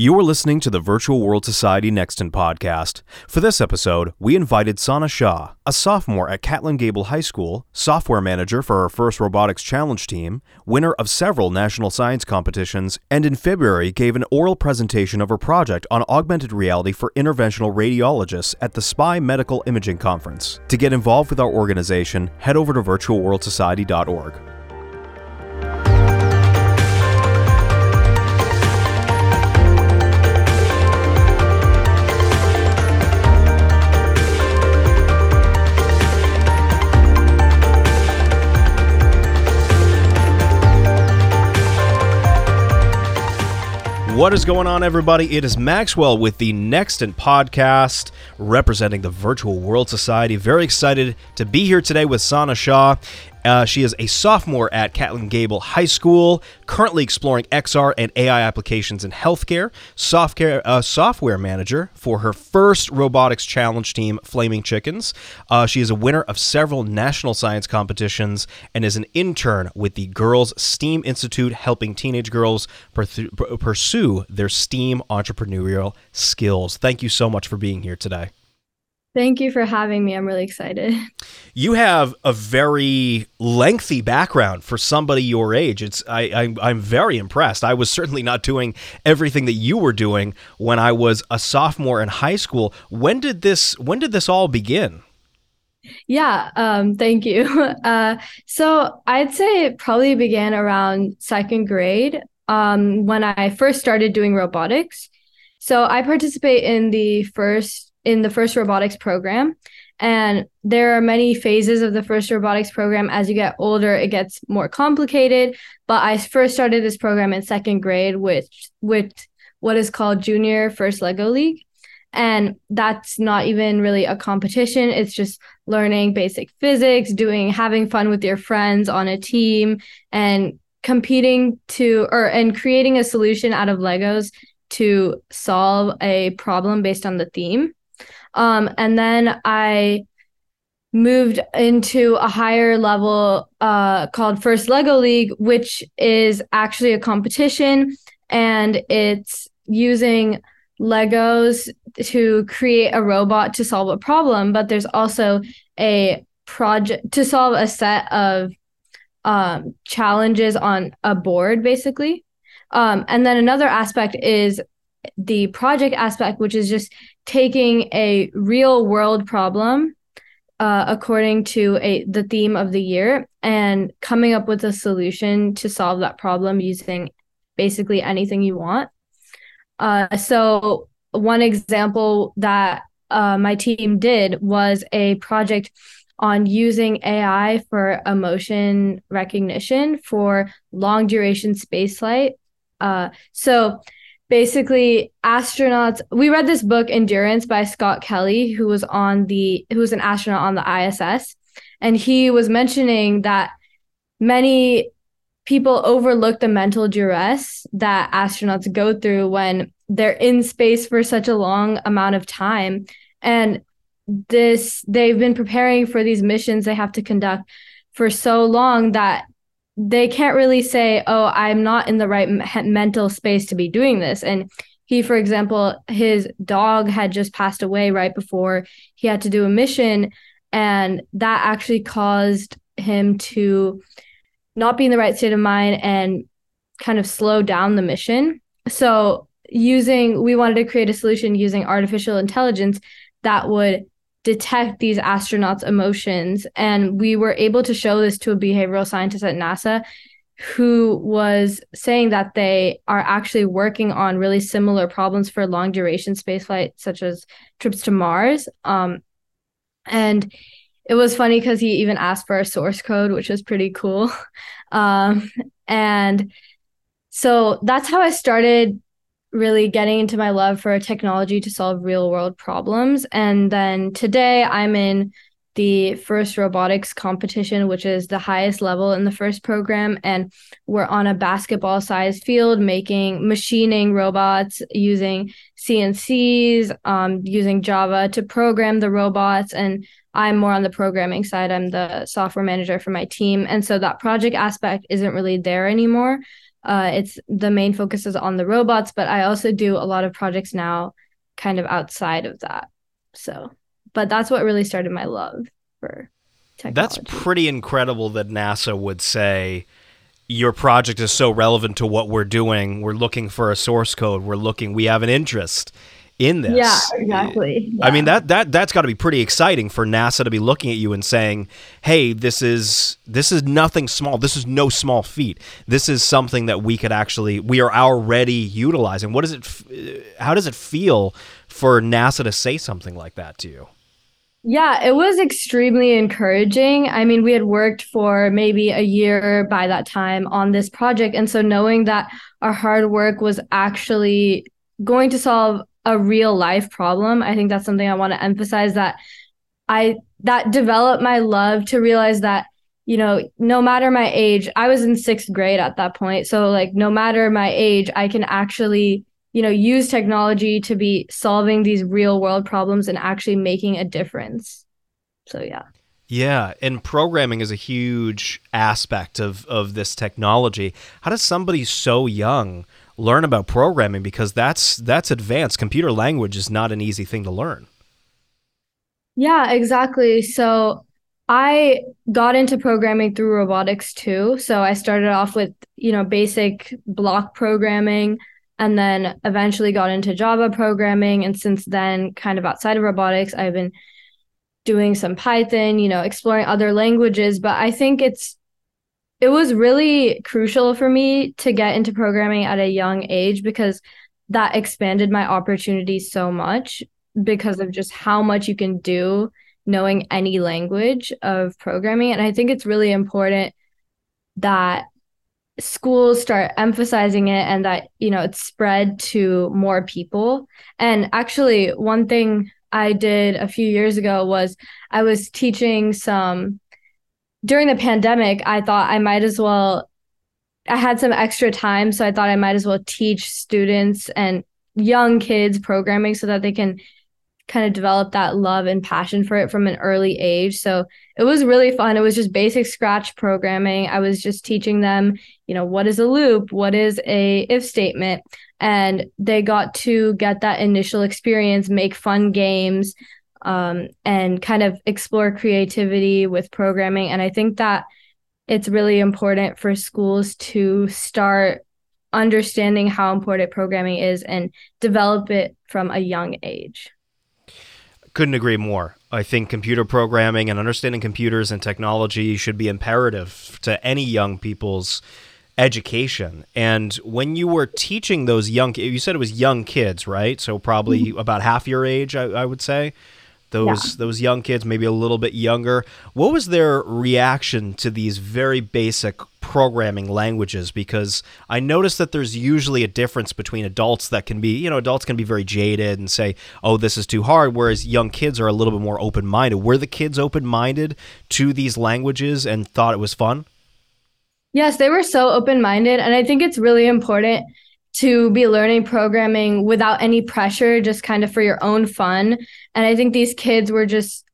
You are listening to the Virtual World Society Nexton podcast. For this episode, we invited Sana Shah, a sophomore at Catlin Gable High School, software manager for her first robotics challenge team, winner of several national science competitions, and in February gave an oral presentation of her project on augmented reality for interventional radiologists at the SPIE Medical Imaging Conference. To get involved with our organization, head over to virtualworldsociety.org. What is going on, everybody? It is Maxwell with the Nexton podcast representing the Virtual World Society. Very excited to be here today with Sana Shah. Uh, she is a sophomore at Catlin Gable High School, currently exploring XR and AI applications in healthcare. Software, uh, software manager for her first robotics challenge team, Flaming Chickens. Uh, she is a winner of several national science competitions and is an intern with the Girls STEAM Institute, helping teenage girls pursue their STEAM entrepreneurial skills. Thank you so much for being here today. Thank you for having me. I'm really excited. You have a very lengthy background for somebody your age. It's I, I am very impressed. I was certainly not doing everything that you were doing when I was a sophomore in high school. When did this when did this all begin? Yeah, um, thank you. Uh, so I'd say it probably began around second grade um, when I first started doing robotics. So I participate in the first in the first robotics program. And there are many phases of the first robotics program. As you get older, it gets more complicated. But I first started this program in second grade with with what is called Junior First Lego League. And that's not even really a competition. It's just learning basic physics, doing having fun with your friends on a team and competing to or and creating a solution out of Legos to solve a problem based on the theme. Um, and then I moved into a higher level uh, called First Lego League, which is actually a competition and it's using Legos to create a robot to solve a problem. But there's also a project to solve a set of um, challenges on a board, basically. Um, and then another aspect is the project aspect, which is just taking a real world problem uh, according to a the theme of the year and coming up with a solution to solve that problem using basically anything you want. Uh, so one example that uh, my team did was a project on using AI for emotion recognition for long duration spaceflight. Uh, so basically astronauts we read this book endurance by scott kelly who was on the who was an astronaut on the iss and he was mentioning that many people overlook the mental duress that astronauts go through when they're in space for such a long amount of time. And this they've been preparing for these missions they have to conduct for so long that they can't really say, "Oh, I'm not in the right me- mental space to be doing this." And he, for example, his dog had just passed away right before he had to do a mission, and that actually caused him to not be in the right state of mind and kind of slow down the mission. So, using we wanted to create a solution using artificial intelligence that would detect these astronauts' emotions. And we were able to show this to a behavioral scientist at NASA who was saying that they are actually working on really similar problems for long duration spaceflight, such as trips to Mars. Um, and it was funny because he even asked for a source code, which was pretty cool. Um, and so that's how I started really getting into my love for technology to solve real world problems. And then today I'm in the first robotics competition, which is the highest level in the first program. And we're on a basketball sized field making machining robots using CNCs, um, using Java to program the robots. And I'm more on the programming side. I'm the software manager for my team. And so that project aspect isn't really there anymore. Uh, it's the main focus is on the robots, but I also do a lot of projects now kind of outside of that. So, but that's what really started my love for technology. That's pretty incredible that NASA would say your project is so relevant to what we're doing. We're looking for a source code. We're looking, we have an interest in this. Yeah, exactly. I mean that that that's got to be pretty exciting for NASA to be looking at you and saying, "Hey, this is this is nothing small. This is no small feat. This is something that we could actually we are already utilizing." What does it uh, how does it feel for NASA to say something like that to you? Yeah, it was extremely encouraging. I mean, we had worked for maybe a year by that time on this project. And so knowing that our hard work was actually going to solve a real life problem, I think that's something I want to emphasize that I that developed my love to realize that you know, no matter my age, I was in sixth grade at that point. So, like, no matter my age, I can actually you know use technology to be solving these real world problems and actually making a difference so yeah yeah and programming is a huge aspect of of this technology how does somebody so young learn about programming because that's that's advanced computer language is not an easy thing to learn yeah exactly so I got into programming through robotics too. So I started off with, you know, basic block programming and then eventually got into Java programming. And since then, kind of outside of robotics, I've been doing some Python, you know, exploring other languages. But I think it's, it was really crucial for me to get into programming at a young age because that expanded my opportunities so much because of just how much you can do knowing any language of programming. And I think it's really important that schools start emphasizing it and that you know it's spread to more people and actually one thing i did a few years ago was i was teaching some during the pandemic i thought i might as well i had some extra time so i thought i might as well teach students and young kids programming so that they can kind of develop that love and passion for it from an early age. So it was really fun. It was just basic scratch programming. I was just teaching them, you know, what is a loop? What is a if statement? And they got to get that initial experience, make fun games, um, and kind of explore creativity with programming. And I think that it's really important for schools to start understanding how important programming is and develop it from a young age. Couldn't agree more. I think computer programming and understanding computers and technology should be imperative to any young people's education. And when you were teaching those young, you said it was young kids, right? So probably mm-hmm. about half your age, I, I would say those yeah. those young kids maybe a little bit younger. What was their reaction to these very basic programming languages? Because i noticed that there's usually a difference between adults that can be you know adults can be very jaded and say oh this is too hard whereas young kids are a little bit more open-minded. Were the kids open-minded to these languages and thought it was fun? Yes they were so open-minded and i think it's really important to be learning programming without any pressure, just kind of for your own fun. And I think these kids were just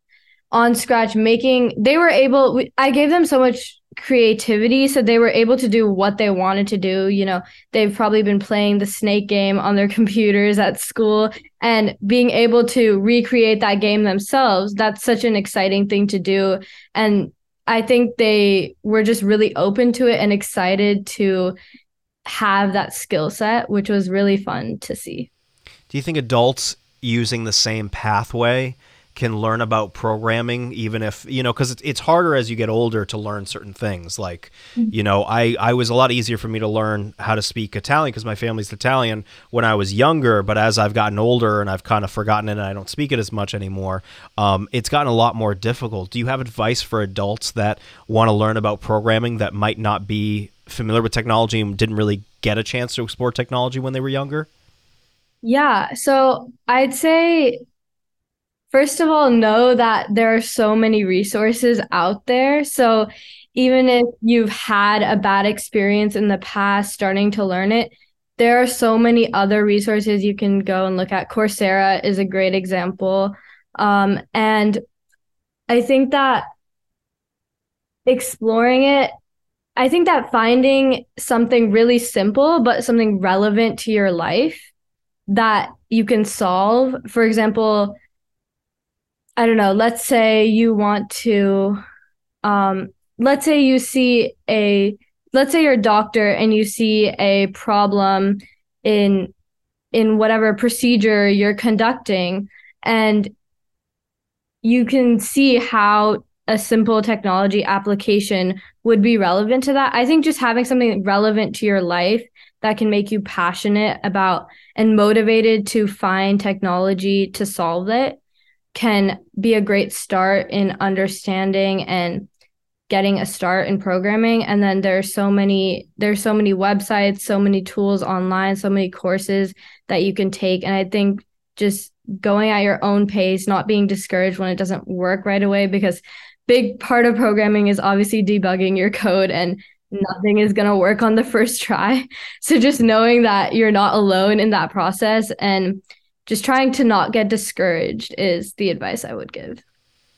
on scratch making, they were able, I gave them so much creativity so they were able to do what they wanted to do you know they've probably been playing the snake game on their computers at school and being able to recreate that game themselves that's such an exciting thing to do and i think they were just really open to it and excited to have that skill set, which was really fun to see. Do you think adults using the same pathway can learn about programming even if you know because it's, it's harder as you get older to learn certain things like mm-hmm. you know i i was a lot easier for me to learn how to speak italian because my family's italian when i was younger but as i've gotten older and i've kind of forgotten it and i don't speak it as much anymore um, it's gotten a lot more difficult do you have advice for adults that want to learn about programming that might not be familiar with technology and didn't really get a chance to explore technology when they were younger? Yeah. So I'd say, first of all, know that there are so many resources out there. So even if you've had a bad experience in the past starting to learn it, there are so many other resources you can go and look at. Coursera is a great example. Um, and I think that exploring it I think that finding something really simple, but something relevant to your life that you can solve. For example, I don't know, let's say you want to, um, let's say you see a, let's say you're a doctor and you see a problem in, in whatever procedure you're conducting and you can see how a simple technology application would be relevant to that. I think just having something relevant to your life that can make you passionate about and motivated to find technology to solve it can be a great start in understanding and getting a start in programming and then there's so many there's so many websites so many tools online so many courses that you can take and i think just going at your own pace not being discouraged when it doesn't work right away because big part of programming is obviously debugging your code and nothing is going to work on the first try. So just knowing that you're not alone in that process and just trying to not get discouraged is the advice I would give.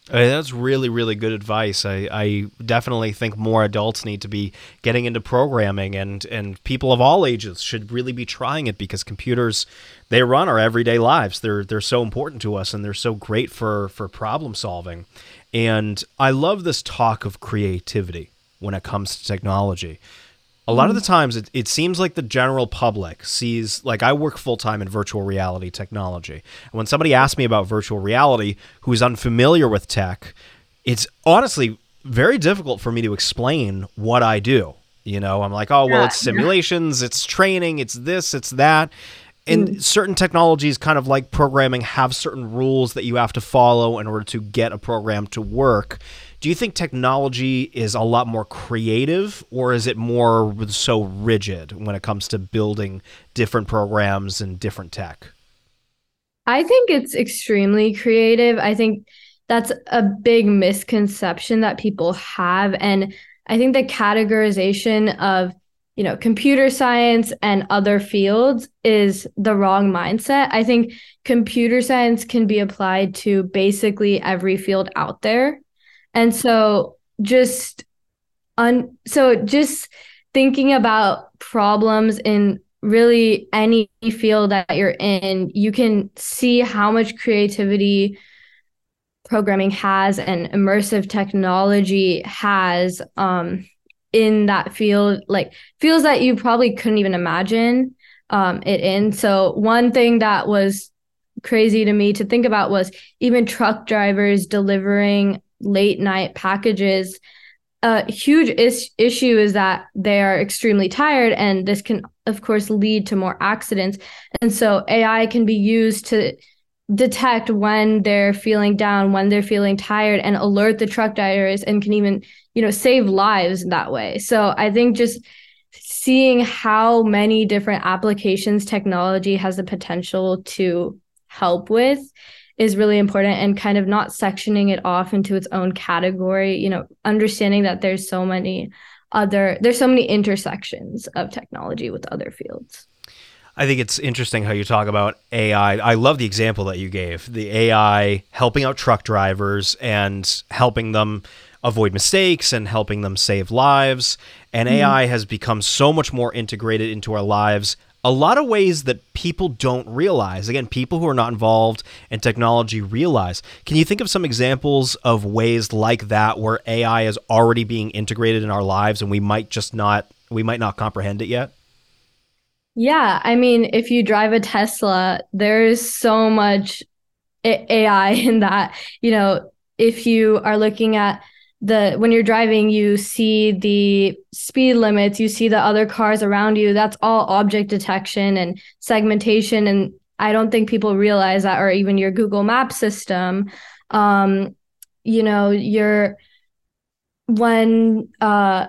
I mean, that's really, really good advice. I, I definitely think more adults need to be getting into programming, and, and people of all ages should really be trying it because computers they run our everyday lives. They're they're so important to us, and they're so great for for problem solving. And I love this talk of creativity when it comes to technology. A lot of the mm. times, it, it seems like the general public sees, like, I work full time in virtual reality technology. And when somebody asks me about virtual reality who is unfamiliar with tech, it's honestly very difficult for me to explain what I do. You know, I'm like, oh, well, it's simulations, it's training, it's this, it's that and mm. certain technologies kind of like programming have certain rules that you have to follow in order to get a program to work do you think technology is a lot more creative or is it more so rigid when it comes to building different programs and different tech? I think it's extremely creative. I think that's a big misconception that people have and i think the categorization of you know computer science and other fields is the wrong mindset. I think computer science can be applied to basically every field out there and so just un so just thinking about problems in really any field that you're in you can see how much creativity programming has and immersive technology has um in that field, like fields that you probably couldn't even imagine um, it in. So one thing that was crazy to me to think about was even truck drivers delivering late night packages. A huge is- issue is that they are extremely tired, and this can, of course, lead to more accidents. And so AI can be used to detect when they're feeling down, when they're feeling tired, and alert the truck drivers and can even, you know, save lives that way. So I think just seeing how many different applications technology has the potential to help with is really important and kind of not sectioning it off into its own category, you know, understanding that there's so many other there's so many intersections of technology with other fields. I think it's interesting how you talk about AI. I love the example that you gave the AI helping out truck drivers and helping them avoid mistakes and helping them save lives. And mm-hmm. AI has become so much more integrated into our lives. A lot of ways that people don't realize. Again, people who are not involved in technology realize. Can you think of some examples of ways like that where AI is already being integrated in our lives and we might just not we might not comprehend it yet? Yeah, I mean, if you drive a Tesla, there's so much AI in that. You know, if you are looking at the when you're driving, you see the speed limits, you see the other cars around you. That's all object detection and segmentation. And I don't think people realize that, or even your Google Map system. Um, you know, your when uh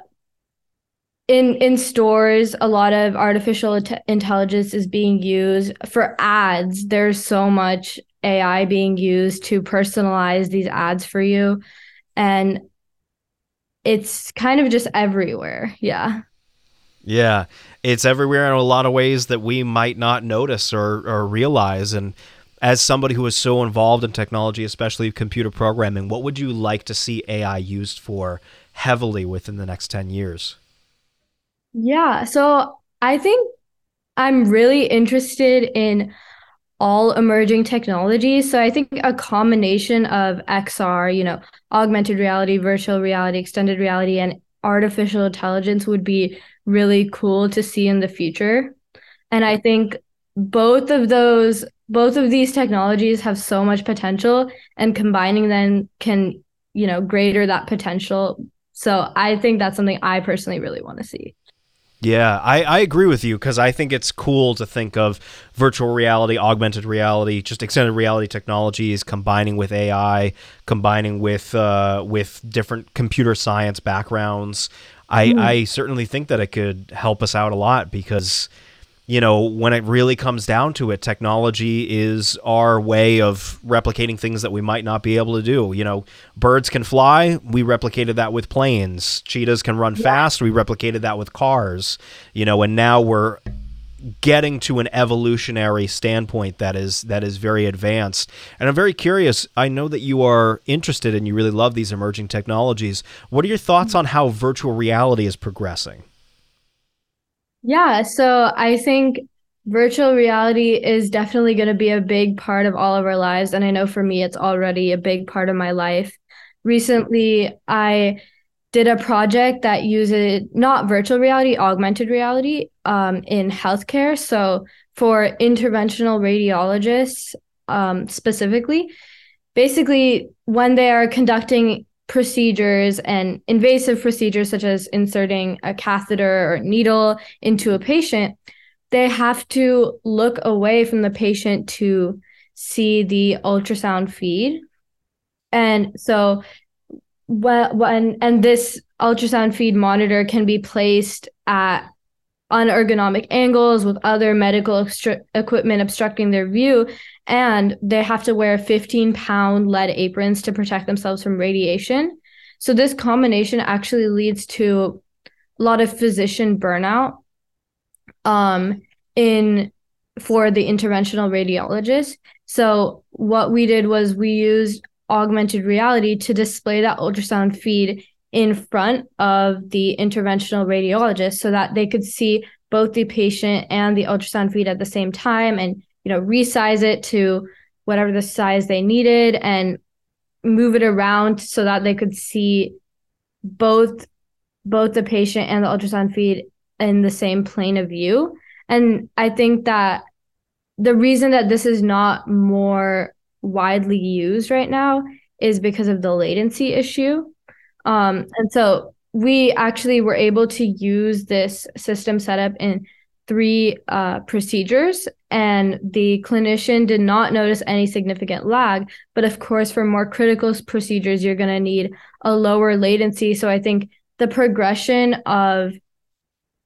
in in stores a lot of artificial intelligence is being used for ads there's so much ai being used to personalize these ads for you and it's kind of just everywhere. Yeah. Yeah. It's everywhere in a lot of ways that we might not notice or, or realize. And as somebody who is so involved in technology especially computer programming what would you like to see ai used for heavily within the next 10 years? Yeah, so I think I'm really interested in all emerging technologies. So I think a combination of XR, you know, augmented reality, virtual reality, extended reality, and artificial intelligence would be really cool to see in the future. And I think both of those, both of these technologies have so much potential, and combining them can, you know, greater that potential. So I think that's something I personally really want to see. Yeah, I, I agree with you because I think it's cool to think of virtual reality, augmented reality, just extended reality technologies combining with AI, combining with uh, with different computer science backgrounds. I, mm. I certainly think that it could help us out a lot because you know, when it really comes down to it, technology is our way of replicating things that we might not be able to do. You know, birds can fly, we replicated that with planes. Cheetahs can run yeah. fast, we replicated that with cars. You know, and now we're getting to an evolutionary standpoint that is that is very advanced. And I'm very curious. I know that you are interested and you really love these emerging technologies. What are your thoughts on how virtual reality is progressing? Yeah, so I think virtual reality is definitely going to be a big part of all of our lives. And I know for me, it's already a big part of my life. Recently, I did a project that uses not virtual reality, augmented reality um, in healthcare. So for interventional radiologists um, specifically, basically, when they are conducting procedures and invasive procedures such as inserting a catheter or needle into a patient, they have to look away from the patient to see the ultrasound feed. And so when and this ultrasound feed monitor can be placed at unergonomic angles with other medical equipment obstructing their view and they have to wear 15 pound lead aprons to protect themselves from radiation. So this combination actually leads to a lot of physician burnout um, in for the interventional radiologist. So what we did was we used augmented reality to display that ultrasound feed in front of the interventional radiologist so that they could see both the patient and the ultrasound feed at the same time and you know resize it to whatever the size they needed and move it around so that they could see both both the patient and the ultrasound feed in the same plane of view. And i think that the reason that this is not more widely used right now is because of the latency issue um, and so we actually were able to use this system setup in three uh, procedures, and the clinician did not notice any significant lag. But of course, for more critical procedures, you're going to need a lower latency. So I think the progression of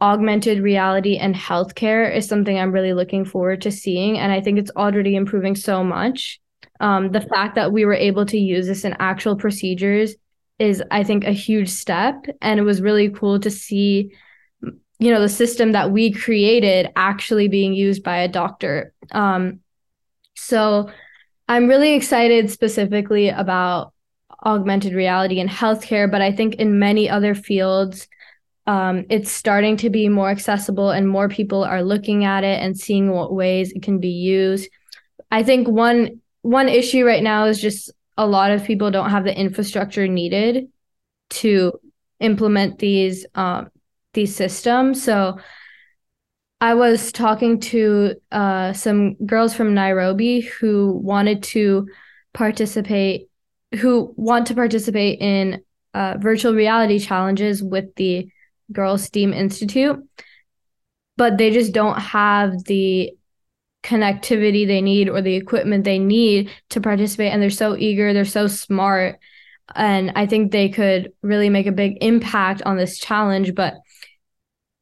augmented reality and healthcare is something I'm really looking forward to seeing. And I think it's already improving so much. Um, the fact that we were able to use this in actual procedures is I think a huge step. And it was really cool to see you know the system that we created actually being used by a doctor. Um, so I'm really excited specifically about augmented reality in healthcare but I think in many other fields um, it's starting to be more accessible and more people are looking at it and seeing what ways it can be used. I think one one issue right now is just a lot of people don't have the infrastructure needed to implement these um, these systems. So I was talking to uh, some girls from Nairobi who wanted to participate, who want to participate in uh, virtual reality challenges with the Girls STEAM Institute, but they just don't have the connectivity they need or the equipment they need to participate and they're so eager they're so smart and i think they could really make a big impact on this challenge but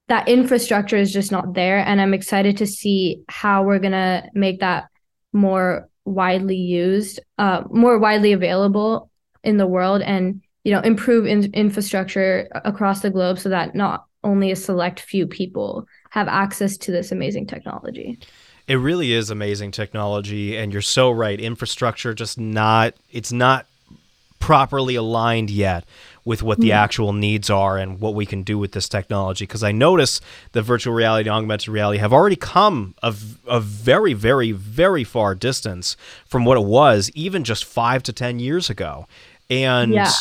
that infrastructure is just not there and i'm excited to see how we're going to make that more widely used uh, more widely available in the world and you know improve in- infrastructure across the globe so that not only a select few people have access to this amazing technology it really is amazing technology, and you're so right. Infrastructure just not it's not properly aligned yet. with what the mm-hmm. actual needs are and what we can do with this technology. Because I notice the virtual reality and augmented reality have already come a, a very, very, very far distance from what it was even just five to 10 years ago. And yeah.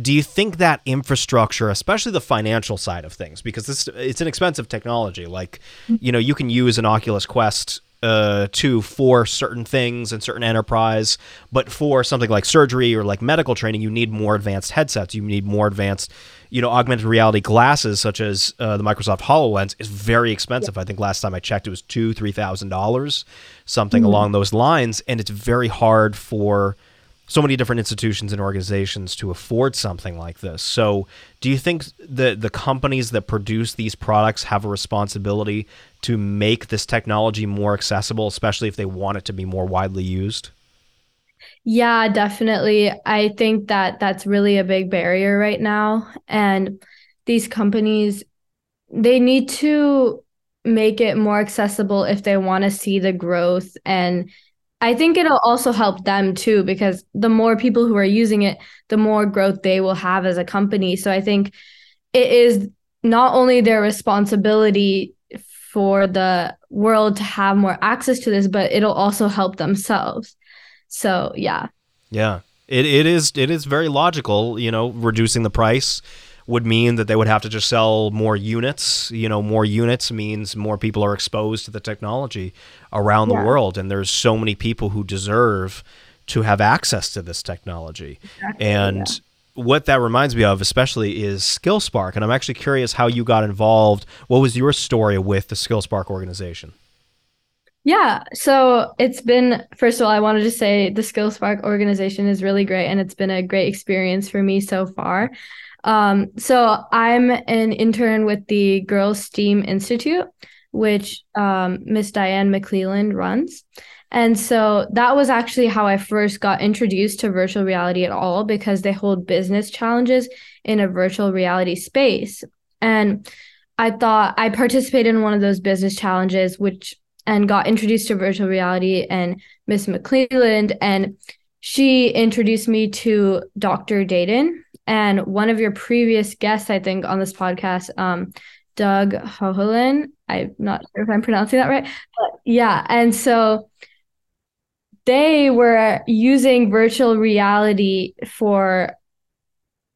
do you think that infrastructure, especially the financial side of things, because this it's an expensive technology, like, mm-hmm. you know, you can use an Oculus Quest uh, to for certain things and certain enterprise, but for something like surgery or like medical training, you need more advanced headsets. You need more advanced, you know, augmented reality glasses, such as uh, the Microsoft Hololens, is very expensive. Yeah. I think last time I checked, it was two, three thousand dollars, something mm-hmm. along those lines, and it's very hard for so many different institutions and organizations to afford something like this. So, do you think the the companies that produce these products have a responsibility to make this technology more accessible, especially if they want it to be more widely used? Yeah, definitely. I think that that's really a big barrier right now and these companies they need to make it more accessible if they want to see the growth and I think it'll also help them too because the more people who are using it, the more growth they will have as a company. So I think it is not only their responsibility for the world to have more access to this, but it'll also help themselves. So yeah. Yeah. It it is it is very logical, you know, reducing the price would mean that they would have to just sell more units. You know, more units means more people are exposed to the technology around yeah. the world, and there's so many people who deserve to have access to this technology. Exactly, and yeah. what that reminds me of, especially, is SkillSpark. And I'm actually curious how you got involved. What was your story with the SkillSpark organization? Yeah. So it's been, first of all, I wanted to say the SkillSpark organization is really great and it's been a great experience for me so far. Um, so I'm an intern with the Girls STEAM Institute, which um, Miss Diane McClelland runs. And so that was actually how I first got introduced to virtual reality at all because they hold business challenges in a virtual reality space. And I thought I participated in one of those business challenges, which and got introduced to virtual reality and Miss McClelland. And she introduced me to Dr. Dayton, and one of your previous guests, I think, on this podcast, um, Doug Hohulin. I'm not sure if I'm pronouncing that right, but yeah. And so they were using virtual reality for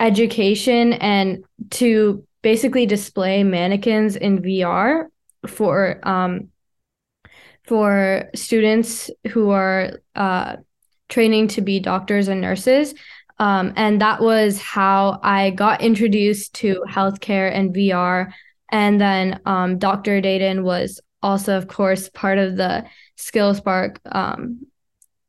education and to basically display mannequins in VR for um, for students who are uh, training to be doctors and nurses. Um, and that was how I got introduced to healthcare and VR. And then um, Dr. Dayton was also, of course, part of the SkillSpark um,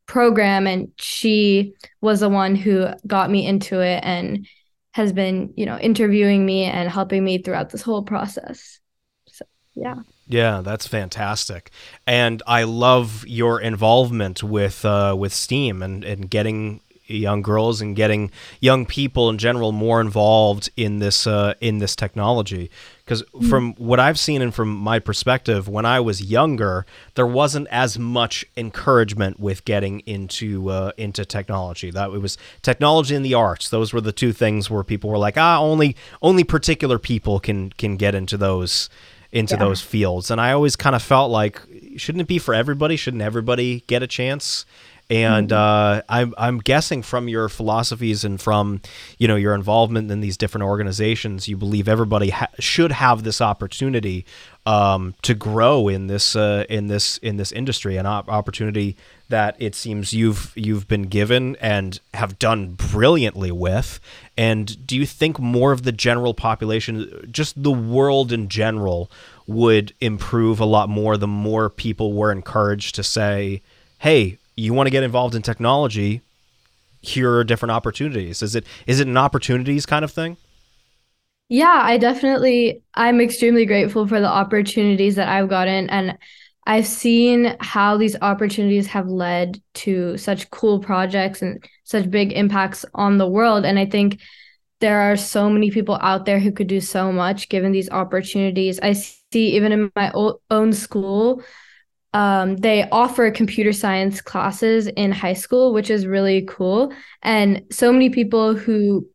program. And she was the one who got me into it and has been, you know, interviewing me and helping me throughout this whole process. So, yeah. Yeah, that's fantastic, and I love your involvement with uh, with Steam and, and getting young girls and getting young people in general more involved in this uh, in this technology because mm-hmm. from what I've seen and from my perspective, when I was younger, there wasn't as much encouragement with getting into uh, into technology. That it was technology and the arts; those were the two things where people were like, ah, only only particular people can can get into those into yeah. those fields. And I always kind of felt like, shouldn't it be for everybody? Shouldn't everybody get a chance? And mm-hmm. uh, I'm I'm guessing from your philosophies and from you know your involvement in these different organizations, you believe everybody ha- should have this opportunity um, to grow in this uh, in this in this industry, an op- opportunity that it seems you've you've been given and have done brilliantly with. And do you think more of the general population, just the world in general, would improve a lot more the more people were encouraged to say, "Hey, you want to get involved in technology, here are different opportunities. Is it is it an opportunities kind of thing? Yeah, I definitely I'm extremely grateful for the opportunities that I've gotten and I've seen how these opportunities have led to such cool projects and such big impacts on the world and I think there are so many people out there who could do so much given these opportunities. I see even in my own school um, they offer computer science classes in high school, which is really cool. And so many people who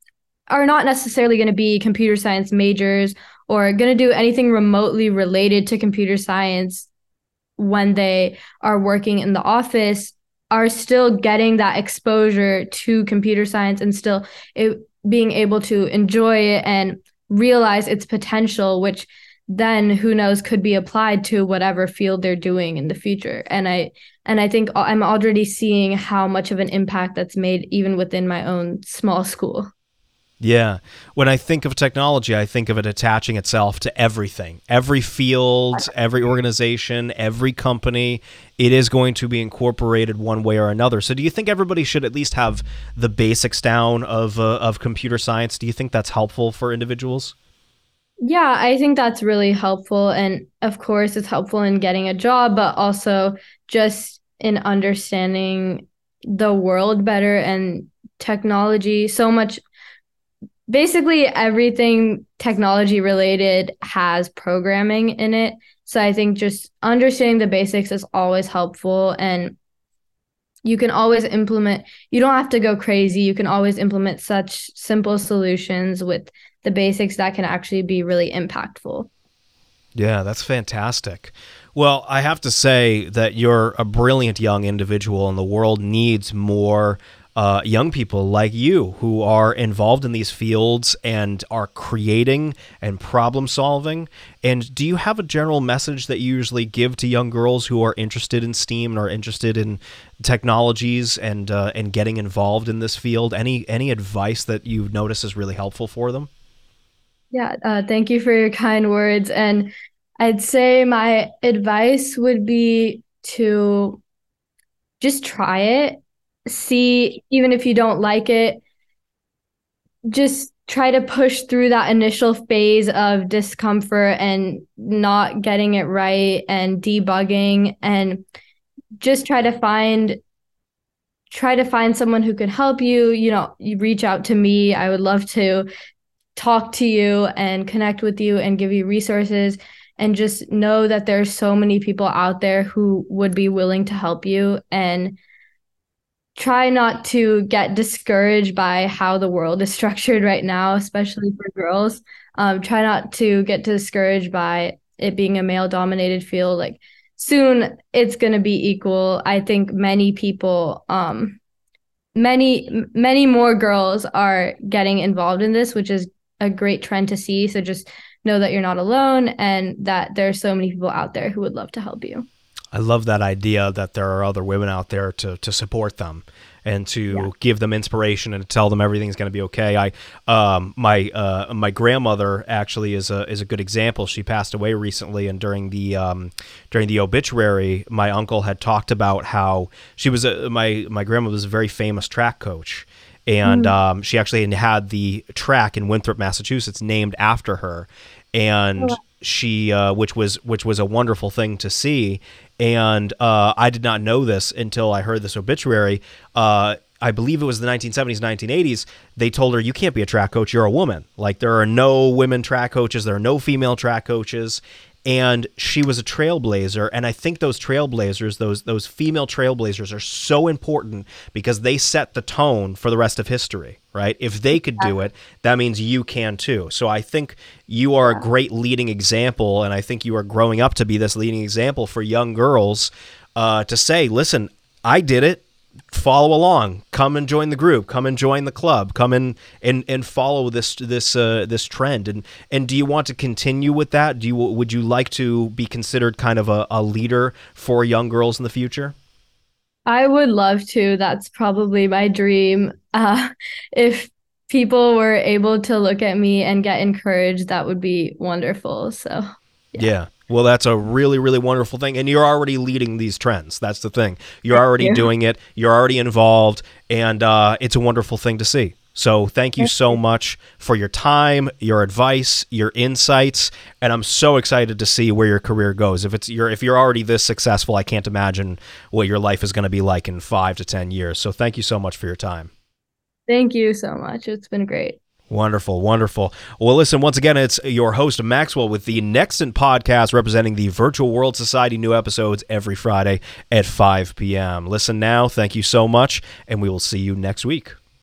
are not necessarily going to be computer science majors or going to do anything remotely related to computer science when they are working in the office are still getting that exposure to computer science and still it, being able to enjoy it and realize its potential which then who knows could be applied to whatever field they're doing in the future. And i and i think i'm already seeing how much of an impact that's made even within my own small school yeah. When I think of technology, I think of it attaching itself to everything. Every field, every organization, every company, it is going to be incorporated one way or another. So do you think everybody should at least have the basics down of uh, of computer science? Do you think that's helpful for individuals? Yeah, I think that's really helpful and of course it's helpful in getting a job, but also just in understanding the world better and technology so much basically everything technology related has programming in it. So I think just understanding the basics is always helpful and you can always implement you don't have to go crazy. You can always implement such simple solutions with the basics that can actually be really impactful. Yeah, that's fantastic. Well, I have to say that you're a brilliant young individual, and the world needs more uh, young people like you who are involved in these fields and are creating and problem solving. And do you have a general message that you usually give to young girls who are interested in STEAM and are interested in technologies and uh, and getting involved in this field? Any any advice that you notice is really helpful for them? Yeah, uh, thank you for your kind words. And I'd say my advice would be to just try it see even if you don't like it just try to push through that initial phase of discomfort and not getting it right and debugging and just try to find try to find someone who can help you. You know you reach out to me. I would love to talk to you and connect with you and give you resources and just know that there's so many people out there who would be willing to help you and try not to get discouraged by how the world is structured right now, especially for girls. Um, try not to get discouraged by it being a male dominated field. Like soon it's going to be equal. I think many people, um, many, many more girls are getting involved in this, which is a great trend to see. So just know that you're not alone and that there are so many people out there who would love to help you. I love that idea that there are other women out there to to support them and to yeah. give them inspiration and to tell them everything's going to be okay. I um, my uh, my grandmother actually is a is a good example. She passed away recently, and during the um, during the obituary, my uncle had talked about how she was a, my my grandmother was a very famous track coach. And mm. um, she actually had the track in Winthrop, Massachusetts, named after her, and oh. She, uh, which was which was a wonderful thing to see and uh, I did not know this until I heard this obituary. Uh, I believe it was the 1970s, 1980s. They told her, "You can't be a track coach. You're a woman. Like there are no women track coaches. There are no female track coaches." And she was a trailblazer and i think those trailblazers those those female trailblazers are so important because they set the tone for the rest of history right? If they could do it that means you can too. So i think you are a great leading example and i think you are growing up to be this leading example for young girls uh, to say listen i did it follow along. Come and join the group. Come and join the club. Come in and and follow this this uh, this trend. And and do you want to continue with that? Do you would you like to be considered kind of a, a leader for young girls in the future? I would love to. That's probably my dream. Uh, if people were able to look at me and get encouraged that would be wonderful. So yeah. yeah. Well, that's a really, really wonderful thing. And you're already leading these trends. That's the thing. You're already doing it, you're already involved, and uh, it's a wonderful thing to see. So, thank you so much for your time, your advice, your insights, and I'm so excited to see where your career goes. If it's you're if you're already this successful, I can't imagine what your life is going to be like in 5 to 10 years. So, thank you so much for your time. Thank you so much. It's been great. Wonderful, wonderful. Well, listen, once again, it's your host, Maxwell, with the Nextant podcast representing the Virtual World Society. New episodes every Friday at 5 p.m. Listen now. Thank you so much, and we will see you next week.